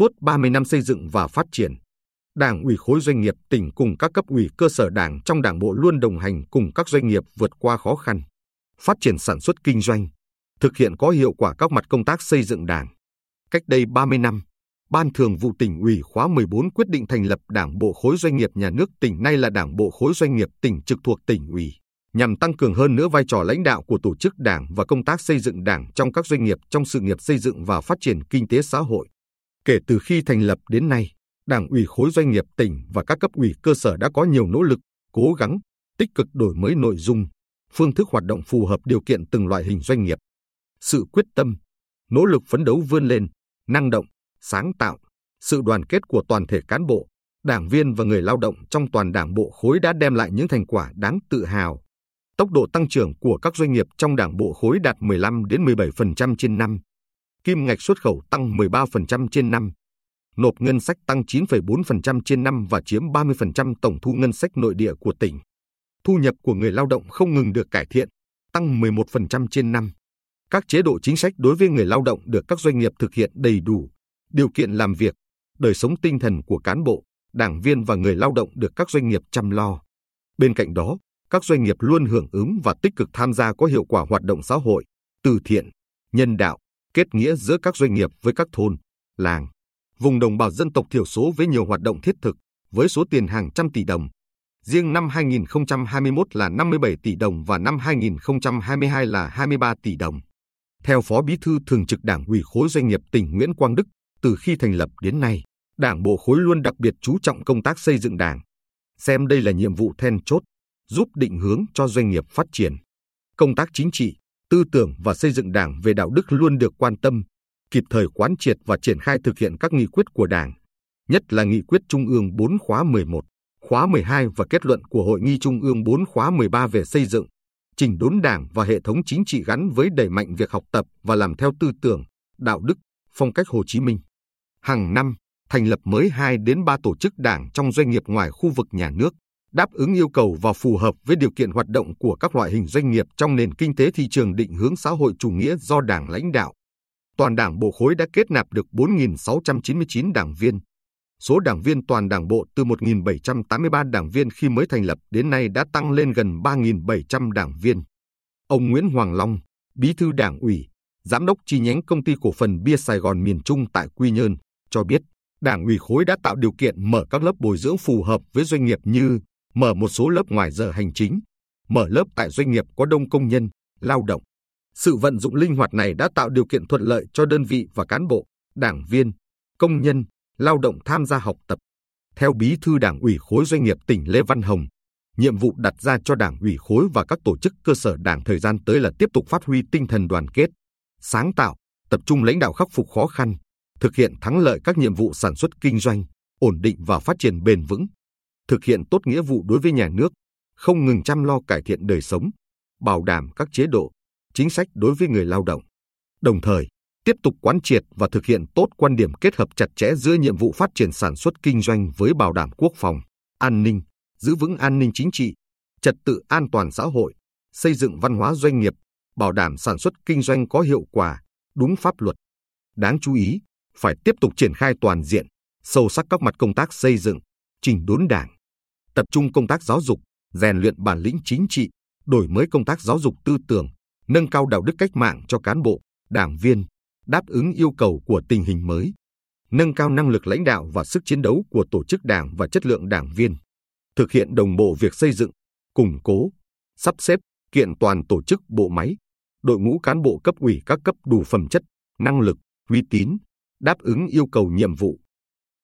Suốt 30 năm xây dựng và phát triển, Đảng ủy khối doanh nghiệp tỉnh cùng các cấp ủy cơ sở đảng trong đảng bộ luôn đồng hành cùng các doanh nghiệp vượt qua khó khăn, phát triển sản xuất kinh doanh, thực hiện có hiệu quả các mặt công tác xây dựng đảng. Cách đây 30 năm, Ban Thường vụ tỉnh ủy khóa 14 quyết định thành lập Đảng bộ khối doanh nghiệp nhà nước tỉnh nay là Đảng bộ khối doanh nghiệp tỉnh trực thuộc tỉnh ủy, nhằm tăng cường hơn nữa vai trò lãnh đạo của tổ chức đảng và công tác xây dựng đảng trong các doanh nghiệp trong sự nghiệp xây dựng và phát triển kinh tế xã hội. Kể từ khi thành lập đến nay, Đảng ủy khối doanh nghiệp tỉnh và các cấp ủy cơ sở đã có nhiều nỗ lực, cố gắng, tích cực đổi mới nội dung, phương thức hoạt động phù hợp điều kiện từng loại hình doanh nghiệp. Sự quyết tâm, nỗ lực phấn đấu vươn lên, năng động, sáng tạo, sự đoàn kết của toàn thể cán bộ, đảng viên và người lao động trong toàn đảng bộ khối đã đem lại những thành quả đáng tự hào. Tốc độ tăng trưởng của các doanh nghiệp trong đảng bộ khối đạt 15 đến 17% trên năm. Kim ngạch xuất khẩu tăng 13% trên năm. Nộp ngân sách tăng 9,4% trên năm và chiếm 30% tổng thu ngân sách nội địa của tỉnh. Thu nhập của người lao động không ngừng được cải thiện, tăng 11% trên năm. Các chế độ chính sách đối với người lao động được các doanh nghiệp thực hiện đầy đủ, điều kiện làm việc, đời sống tinh thần của cán bộ, đảng viên và người lao động được các doanh nghiệp chăm lo. Bên cạnh đó, các doanh nghiệp luôn hưởng ứng và tích cực tham gia có hiệu quả hoạt động xã hội, từ thiện, nhân đạo, kết nghĩa giữa các doanh nghiệp với các thôn, làng, vùng đồng bào dân tộc thiểu số với nhiều hoạt động thiết thực, với số tiền hàng trăm tỷ đồng. Riêng năm 2021 là 57 tỷ đồng và năm 2022 là 23 tỷ đồng. Theo Phó Bí thư Thường trực Đảng ủy khối doanh nghiệp tỉnh Nguyễn Quang Đức, từ khi thành lập đến nay, Đảng bộ khối luôn đặc biệt chú trọng công tác xây dựng Đảng, xem đây là nhiệm vụ then chốt, giúp định hướng cho doanh nghiệp phát triển. Công tác chính trị, tư tưởng và xây dựng Đảng về đạo đức luôn được quan tâm, kịp thời quán triệt và triển khai thực hiện các nghị quyết của Đảng, nhất là nghị quyết Trung ương 4 khóa 11, khóa 12 và kết luận của Hội nghị Trung ương 4 khóa 13 về xây dựng, chỉnh đốn Đảng và hệ thống chính trị gắn với đẩy mạnh việc học tập và làm theo tư tưởng, đạo đức, phong cách Hồ Chí Minh. Hàng năm thành lập mới 2 đến 3 tổ chức đảng trong doanh nghiệp ngoài khu vực nhà nước, đáp ứng yêu cầu và phù hợp với điều kiện hoạt động của các loại hình doanh nghiệp trong nền kinh tế thị trường định hướng xã hội chủ nghĩa do Đảng lãnh đạo. Toàn Đảng bộ khối đã kết nạp được 4.699 đảng viên. Số đảng viên toàn Đảng bộ từ 1.783 đảng viên khi mới thành lập đến nay đã tăng lên gần 3.700 đảng viên. Ông Nguyễn Hoàng Long, Bí thư Đảng ủy, Giám đốc chi nhánh công ty cổ phần bia Sài Gòn miền Trung tại Quy Nhơn, cho biết Đảng ủy khối đã tạo điều kiện mở các lớp bồi dưỡng phù hợp với doanh nghiệp như mở một số lớp ngoài giờ hành chính, mở lớp tại doanh nghiệp có đông công nhân, lao động. Sự vận dụng linh hoạt này đã tạo điều kiện thuận lợi cho đơn vị và cán bộ, đảng viên, công nhân, lao động tham gia học tập. Theo Bí thư Đảng ủy khối doanh nghiệp tỉnh Lê Văn Hồng, nhiệm vụ đặt ra cho Đảng ủy khối và các tổ chức cơ sở Đảng thời gian tới là tiếp tục phát huy tinh thần đoàn kết, sáng tạo, tập trung lãnh đạo khắc phục khó khăn, thực hiện thắng lợi các nhiệm vụ sản xuất kinh doanh, ổn định và phát triển bền vững, thực hiện tốt nghĩa vụ đối với nhà nước, không ngừng chăm lo cải thiện đời sống, bảo đảm các chế độ, chính sách đối với người lao động. Đồng thời, tiếp tục quán triệt và thực hiện tốt quan điểm kết hợp chặt chẽ giữa nhiệm vụ phát triển sản xuất kinh doanh với bảo đảm quốc phòng, an ninh, giữ vững an ninh chính trị, trật tự an toàn xã hội, xây dựng văn hóa doanh nghiệp, bảo đảm sản xuất kinh doanh có hiệu quả, đúng pháp luật. Đáng chú ý, phải tiếp tục triển khai toàn diện, sâu sắc các mặt công tác xây dựng, chỉnh đốn đảng, tập trung công tác giáo dục, rèn luyện bản lĩnh chính trị, đổi mới công tác giáo dục tư tưởng, nâng cao đạo đức cách mạng cho cán bộ, đảng viên, đáp ứng yêu cầu của tình hình mới, nâng cao năng lực lãnh đạo và sức chiến đấu của tổ chức đảng và chất lượng đảng viên, thực hiện đồng bộ việc xây dựng, củng cố, sắp xếp, kiện toàn tổ chức bộ máy, đội ngũ cán bộ cấp ủy các cấp đủ phẩm chất, năng lực, uy tín, đáp ứng yêu cầu nhiệm vụ,